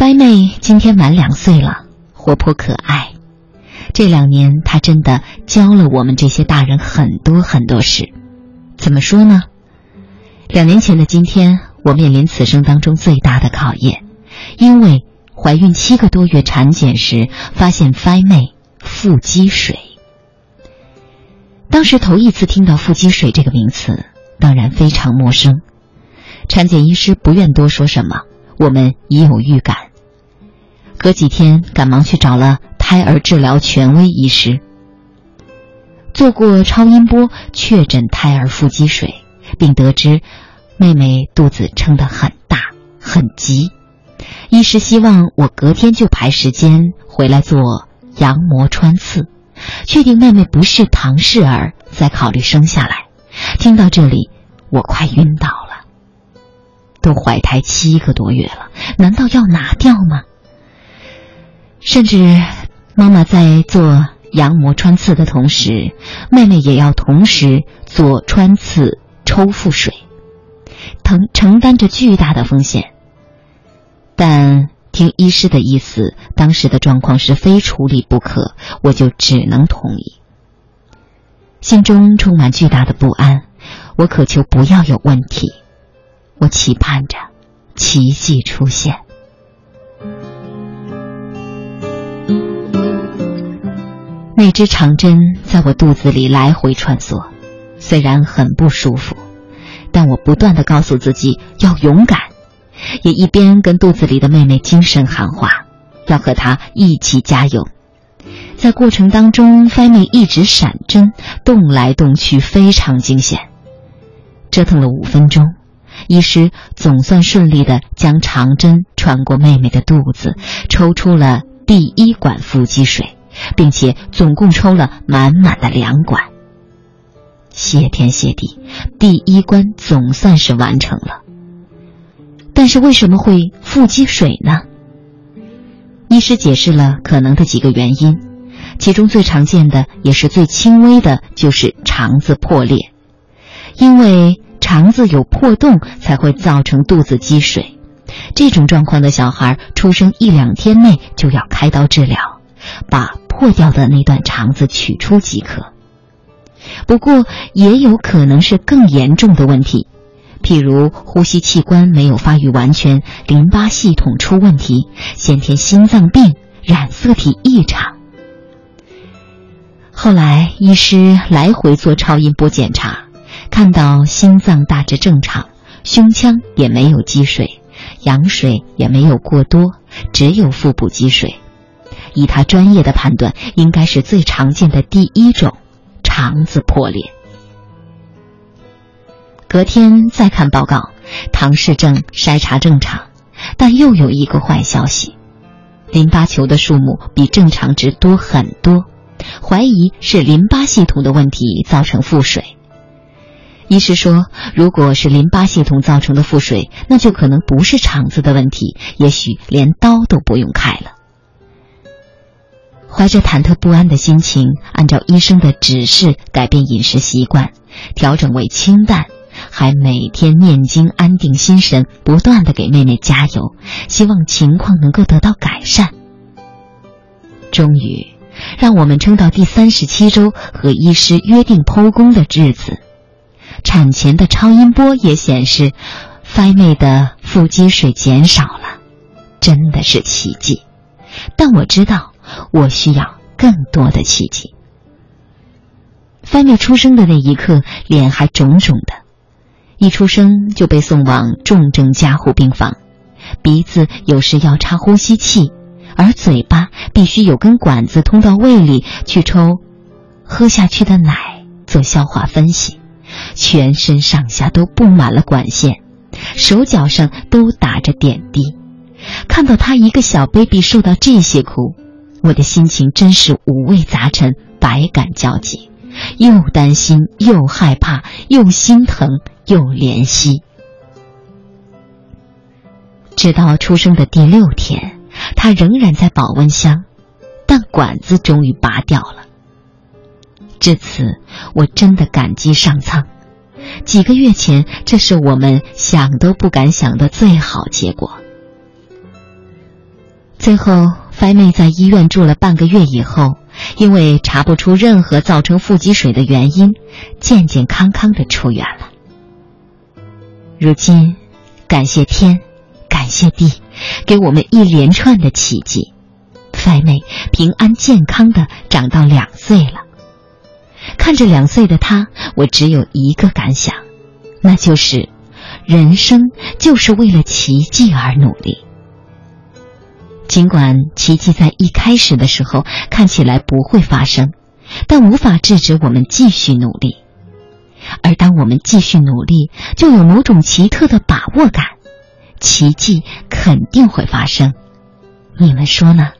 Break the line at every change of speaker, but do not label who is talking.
呆妹今天满两岁了，活泼可爱。这两年，她真的教了我们这些大人很多很多事。怎么说呢？两年前的今天，我面临此生当中最大的考验，因为怀孕七个多月产检时发现呆妹腹积水。当时头一次听到腹积水这个名词，当然非常陌生。产检医师不愿多说什么，我们已有预感。隔几天，赶忙去找了胎儿治疗权威医师，做过超音波确诊胎儿腹积水，并得知妹妹肚子撑得很大很急。医师希望我隔天就排时间回来做羊膜穿刺，确定妹妹不是唐氏儿，再考虑生下来。听到这里，我快晕倒了。都怀胎七个多月了，难道要拿掉吗？甚至，妈妈在做羊膜穿刺的同时，妹妹也要同时做穿刺抽腹水，承承担着巨大的风险。但听医师的意思，当时的状况是非处理不可，我就只能同意。心中充满巨大的不安，我渴求不要有问题。我期盼着奇迹出现。那支长针在我肚子里来回穿梭，虽然很不舒服，但我不断的告诉自己要勇敢，也一边跟肚子里的妹妹精神喊话，要和她一起加油。在过程当中，菲妹一直闪针，动来动去，非常惊险。折腾了五分钟。医师总算顺利的将长针穿过妹妹的肚子，抽出了第一管腹积水，并且总共抽了满满的两管。谢天谢地，第一关总算是完成了。但是为什么会腹积水呢？医师解释了可能的几个原因，其中最常见的也是最轻微的，就是肠子破裂，因为。肠子有破洞才会造成肚子积水，这种状况的小孩出生一两天内就要开刀治疗，把破掉的那段肠子取出即可。不过也有可能是更严重的问题，譬如呼吸器官没有发育完全、淋巴系统出问题、先天心脏病、染色体异常。后来医师来回做超音波检查。看到心脏大致正常，胸腔也没有积水，羊水也没有过多，只有腹部积水。以他专业的判断，应该是最常见的第一种肠子破裂。隔天再看报告，唐氏症筛查正常，但又有一个坏消息：淋巴球的数目比正常值多很多，怀疑是淋巴系统的问题造成腹水。医师说，如果是淋巴系统造成的腹水，那就可能不是肠子的问题，也许连刀都不用开了。怀着忐忑不安的心情，按照医生的指示改变饮食习惯，调整为清淡，还每天念经安定心神，不断的给妹妹加油，希望情况能够得到改善。终于，让我们撑到第三十七周和医师约定剖宫的日子。产前的超音波也显示，菲妹的腹积水减少了，真的是奇迹。但我知道，我需要更多的奇迹。菲妹出生的那一刻，脸还肿肿的，一出生就被送往重症加护病房，鼻子有时要插呼吸器，而嘴巴必须有根管子通到胃里去抽喝下去的奶做消化分析。全身上下都布满了管线，手脚上都打着点滴。看到他一个小 baby 受到这些苦，我的心情真是五味杂陈，百感交集，又担心又害怕，又心疼又怜惜。直到出生的第六天，他仍然在保温箱，但管子终于拔掉了。至此，我真的感激上苍。几个月前，这是我们想都不敢想的最好结果。最后，菲妹在医院住了半个月以后，因为查不出任何造成腹积水的原因，健健康康的出院了。如今，感谢天，感谢地，给我们一连串的奇迹，菲妹平安健康的长到两岁了。看着两岁的她，我只有一个感想，那就是，人生就是为了奇迹而努力。尽管奇迹在一开始的时候看起来不会发生，但无法制止我们继续努力。而当我们继续努力，就有某种奇特的把握感，奇迹肯定会发生。你们说呢？